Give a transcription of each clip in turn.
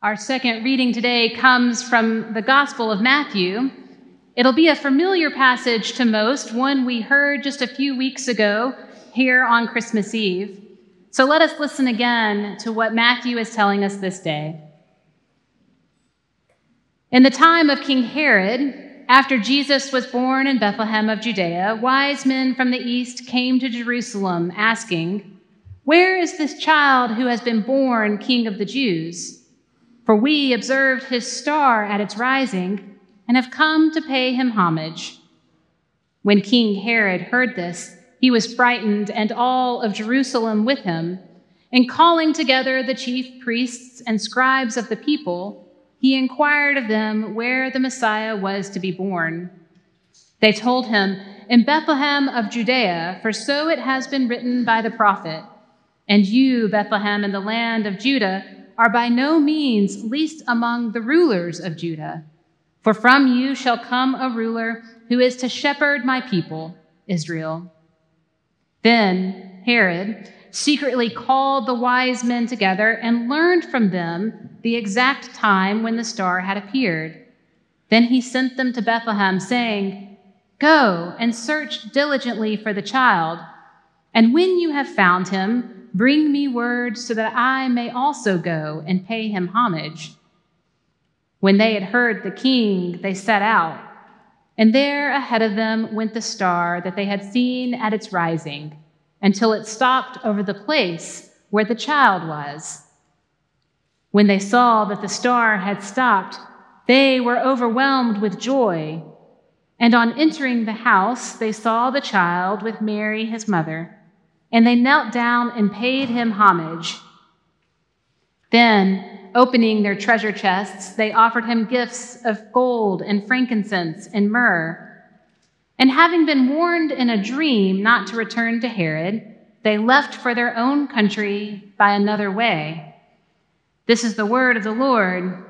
Our second reading today comes from the Gospel of Matthew. It'll be a familiar passage to most, one we heard just a few weeks ago here on Christmas Eve. So let us listen again to what Matthew is telling us this day. In the time of King Herod, after Jesus was born in Bethlehem of Judea, wise men from the east came to Jerusalem asking, Where is this child who has been born King of the Jews? For we observed his star at its rising and have come to pay him homage. When King Herod heard this, he was frightened, and all of Jerusalem with him. And calling together the chief priests and scribes of the people, he inquired of them where the Messiah was to be born. They told him, In Bethlehem of Judea, for so it has been written by the prophet. And you, Bethlehem, in the land of Judah, are by no means least among the rulers of Judah. For from you shall come a ruler who is to shepherd my people, Israel. Then Herod secretly called the wise men together and learned from them the exact time when the star had appeared. Then he sent them to Bethlehem, saying, Go and search diligently for the child, and when you have found him, Bring me word so that I may also go and pay him homage. When they had heard the king, they set out, and there ahead of them went the star that they had seen at its rising, until it stopped over the place where the child was. When they saw that the star had stopped, they were overwhelmed with joy. And on entering the house, they saw the child with Mary, his mother and they knelt down and paid him homage. Then, opening their treasure chests, they offered him gifts of gold and frankincense and myrrh. And having been warned in a dream not to return to Herod, they left for their own country by another way. This is the word of the Lord.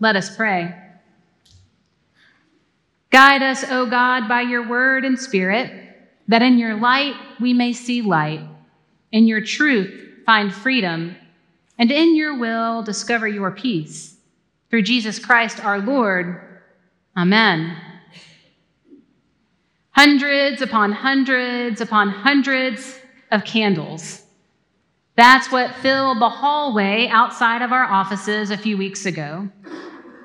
Let us pray. Guide us, O God, by your word and spirit that in your light we may see light, in your truth find freedom, and in your will discover your peace. Through Jesus Christ our Lord. Amen. Hundreds upon hundreds upon hundreds of candles. That's what filled the hallway outside of our offices a few weeks ago.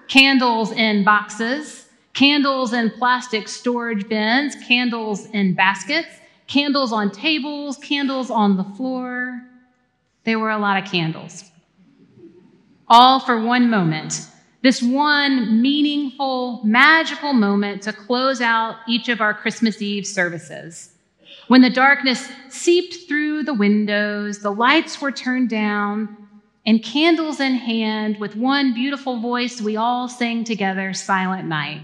Candles in boxes, candles in plastic storage bins, candles in baskets, candles on tables, candles on the floor. There were a lot of candles. All for one moment. This one meaningful, magical moment to close out each of our Christmas Eve services. When the darkness seeped through the windows, the lights were turned down, and candles in hand, with one beautiful voice, we all sang together Silent Night.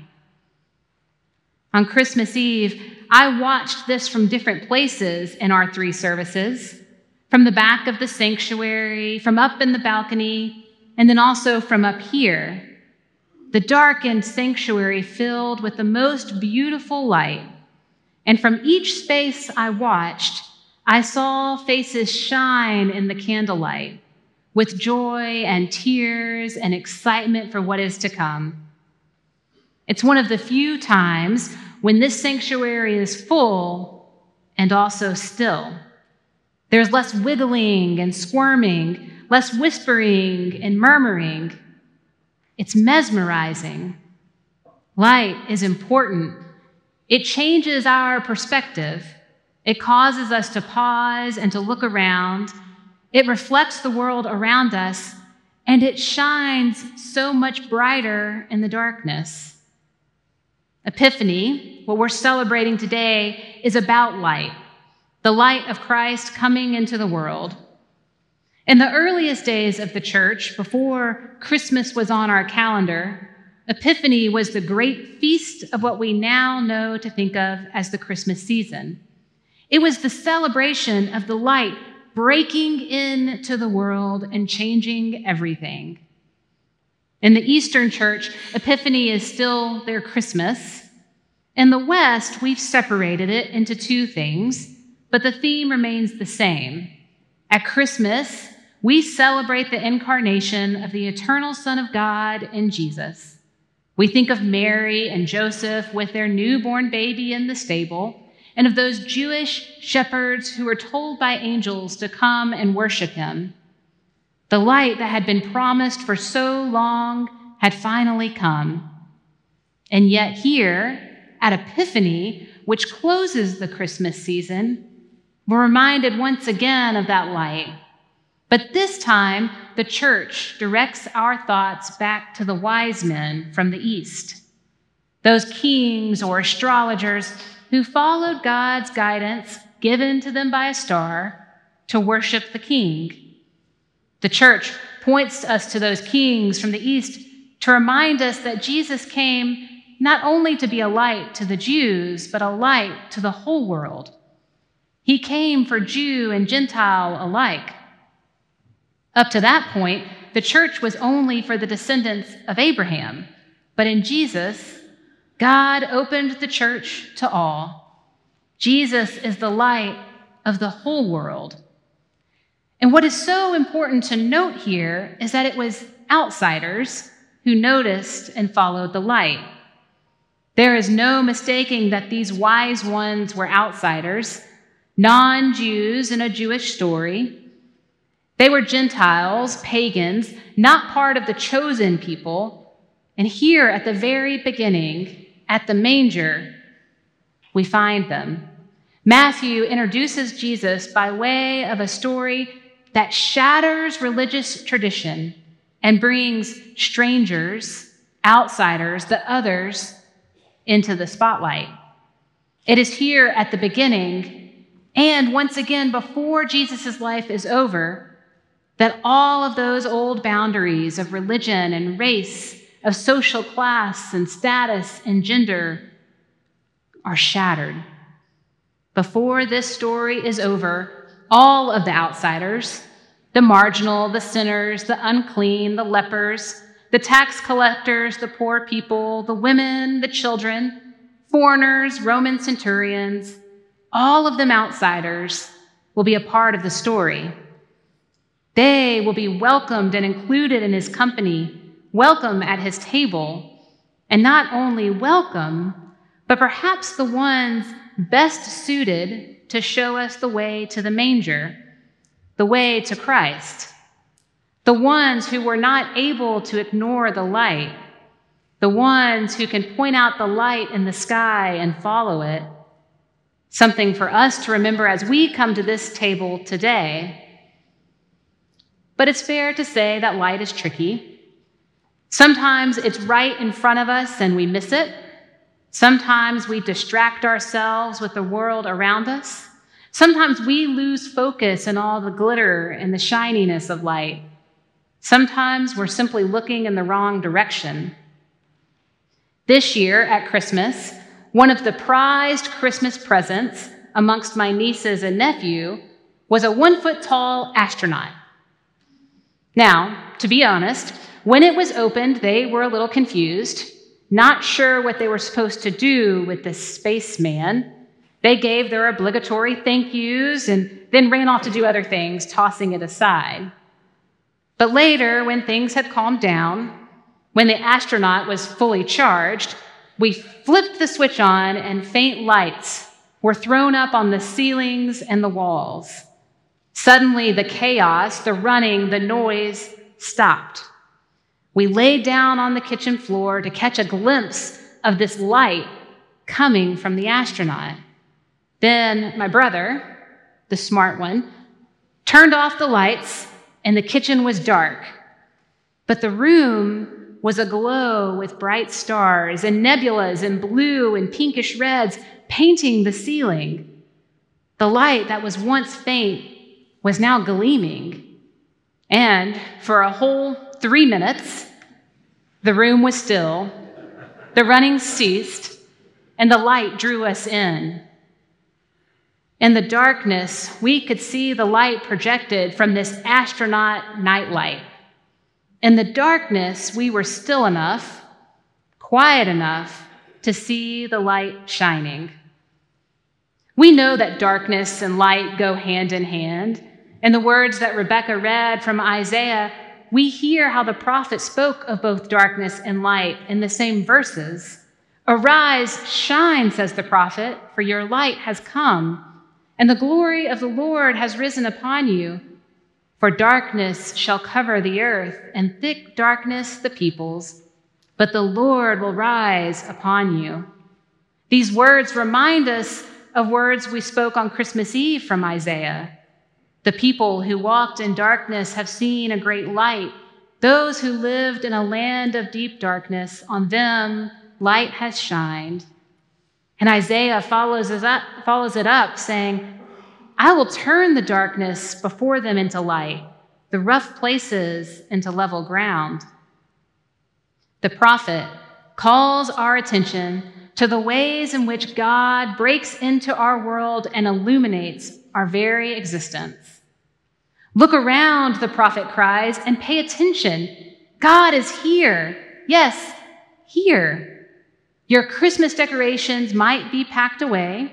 On Christmas Eve, I watched this from different places in our three services from the back of the sanctuary, from up in the balcony, and then also from up here. The darkened sanctuary filled with the most beautiful light. And from each space I watched, I saw faces shine in the candlelight with joy and tears and excitement for what is to come. It's one of the few times when this sanctuary is full and also still. There's less wiggling and squirming, less whispering and murmuring. It's mesmerizing. Light is important. It changes our perspective. It causes us to pause and to look around. It reflects the world around us, and it shines so much brighter in the darkness. Epiphany, what we're celebrating today, is about light, the light of Christ coming into the world. In the earliest days of the church, before Christmas was on our calendar, Epiphany was the great feast of what we now know to think of as the Christmas season. It was the celebration of the light breaking into the world and changing everything. In the Eastern Church, Epiphany is still their Christmas. In the West, we've separated it into two things, but the theme remains the same. At Christmas, we celebrate the incarnation of the eternal Son of God in Jesus. We think of Mary and Joseph with their newborn baby in the stable, and of those Jewish shepherds who were told by angels to come and worship him. The light that had been promised for so long had finally come. And yet, here at Epiphany, which closes the Christmas season, we're reminded once again of that light. But this time, the church directs our thoughts back to the wise men from the east, those kings or astrologers who followed God's guidance given to them by a star to worship the king. The church points us to those kings from the east to remind us that Jesus came not only to be a light to the Jews, but a light to the whole world. He came for Jew and Gentile alike. Up to that point, the church was only for the descendants of Abraham. But in Jesus, God opened the church to all. Jesus is the light of the whole world. And what is so important to note here is that it was outsiders who noticed and followed the light. There is no mistaking that these wise ones were outsiders, non Jews in a Jewish story. They were Gentiles, pagans, not part of the chosen people. And here at the very beginning, at the manger, we find them. Matthew introduces Jesus by way of a story that shatters religious tradition and brings strangers, outsiders, the others, into the spotlight. It is here at the beginning, and once again, before Jesus' life is over, that all of those old boundaries of religion and race, of social class and status and gender are shattered. Before this story is over, all of the outsiders, the marginal, the sinners, the unclean, the lepers, the tax collectors, the poor people, the women, the children, foreigners, Roman centurions, all of them outsiders, will be a part of the story. They will be welcomed and included in his company, welcome at his table, and not only welcome, but perhaps the ones best suited to show us the way to the manger, the way to Christ the ones who were not able to ignore the light, the ones who can point out the light in the sky and follow it. Something for us to remember as we come to this table today. But it's fair to say that light is tricky. Sometimes it's right in front of us and we miss it. Sometimes we distract ourselves with the world around us. Sometimes we lose focus in all the glitter and the shininess of light. Sometimes we're simply looking in the wrong direction. This year at Christmas, one of the prized Christmas presents amongst my nieces and nephew was a one foot tall astronaut. Now, to be honest, when it was opened, they were a little confused, not sure what they were supposed to do with this spaceman. They gave their obligatory thank yous and then ran off to do other things, tossing it aside. But later, when things had calmed down, when the astronaut was fully charged, we flipped the switch on and faint lights were thrown up on the ceilings and the walls. Suddenly, the chaos, the running, the noise stopped. We lay down on the kitchen floor to catch a glimpse of this light coming from the astronaut. Then my brother, the smart one, turned off the lights and the kitchen was dark. But the room was aglow with bright stars and nebulas and blue and pinkish reds painting the ceiling. The light that was once faint was now gleaming. And for a whole three minutes, the room was still, the running ceased, and the light drew us in. In the darkness, we could see the light projected from this astronaut nightlight. In the darkness, we were still enough, quiet enough to see the light shining. We know that darkness and light go hand in hand, In the words that Rebecca read from Isaiah, we hear how the prophet spoke of both darkness and light in the same verses. Arise, shine, says the prophet, for your light has come, and the glory of the Lord has risen upon you. For darkness shall cover the earth, and thick darkness the peoples, but the Lord will rise upon you. These words remind us of words we spoke on Christmas Eve from Isaiah. The people who walked in darkness have seen a great light. Those who lived in a land of deep darkness, on them light has shined. And Isaiah follows, it up, saying, I will turn the darkness before them into light, the rough places into level ground. The prophet calls our attention to the ways in which God breaks into our world and illuminates our very existence. Look around, the prophet cries, and pay attention. God is here. Yes, here. Your Christmas decorations might be packed away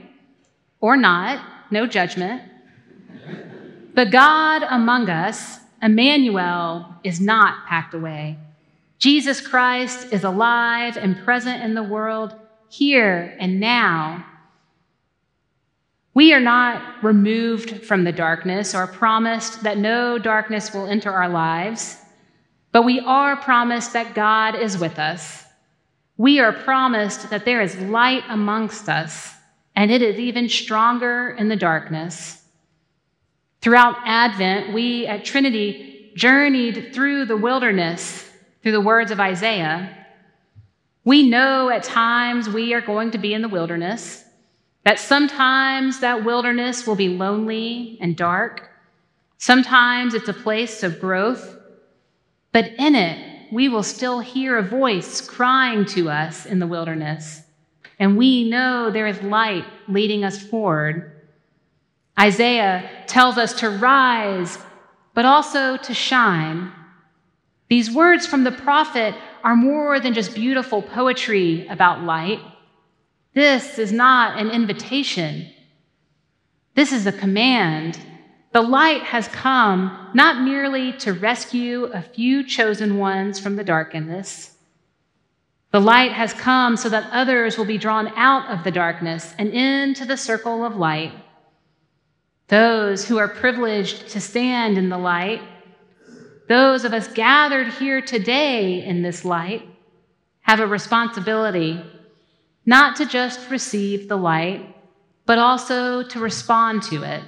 or not, no judgment. But God among us, Emmanuel, is not packed away. Jesus Christ is alive and present in the world here and now we are not removed from the darkness or promised that no darkness will enter our lives, but we are promised that God is with us. We are promised that there is light amongst us, and it is even stronger in the darkness. Throughout Advent, we at Trinity journeyed through the wilderness through the words of Isaiah. We know at times we are going to be in the wilderness. That sometimes that wilderness will be lonely and dark. Sometimes it's a place of growth. But in it, we will still hear a voice crying to us in the wilderness. And we know there is light leading us forward. Isaiah tells us to rise, but also to shine. These words from the prophet are more than just beautiful poetry about light. This is not an invitation. This is a command. The light has come not merely to rescue a few chosen ones from the darkness. The light has come so that others will be drawn out of the darkness and into the circle of light. Those who are privileged to stand in the light, those of us gathered here today in this light, have a responsibility not to just receive the light, but also to respond to it.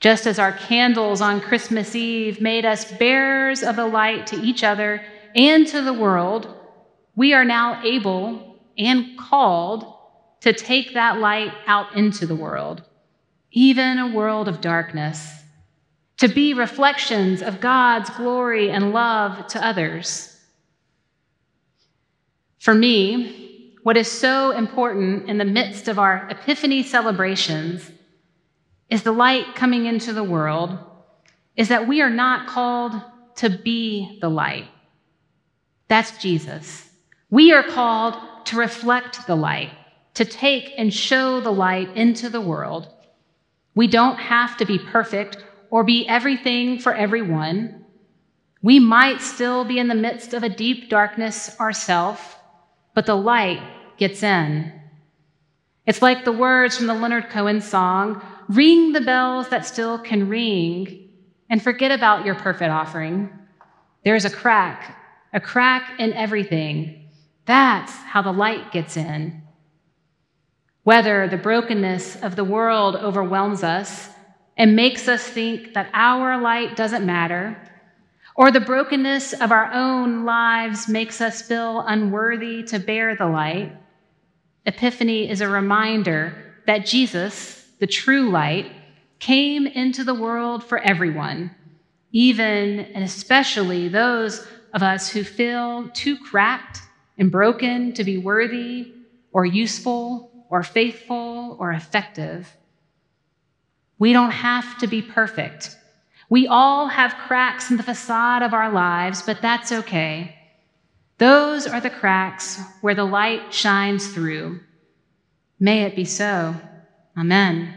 Just as our candles on Christmas Eve made us bearers of the light to each other and to the world, we are now able and called to take that light out into the world, even a world of darkness, to be reflections of God's glory and love to others. For me, what is so important in the midst of our Epiphany celebrations is the light coming into the world, is that we are not called to be the light. That's Jesus. We are called to reflect the light, to take and show the light into the world. We don't have to be perfect or be everything for everyone. We might still be in the midst of a deep darkness ourselves but the light gets in. It's like the words from the Leonard Cohen song Ring the bells that still can ring, and forget about your perfect offering. There's a crack, a crack in everything. That's how the light gets in. Whether the brokenness of the world overwhelms us and makes us think that our light doesn't matter, or the brokenness of our own lives makes us feel unworthy to bear the light, Epiphany is a reminder that Jesus, the true light, came into the world for everyone, even and especially those of us who feel too cracked and broken to be worthy or useful or faithful or effective. We don't have to be perfect we all have cracks in the facade of our lives, but that's okay. Those are the cracks where the light shines through. May it be so. Amen.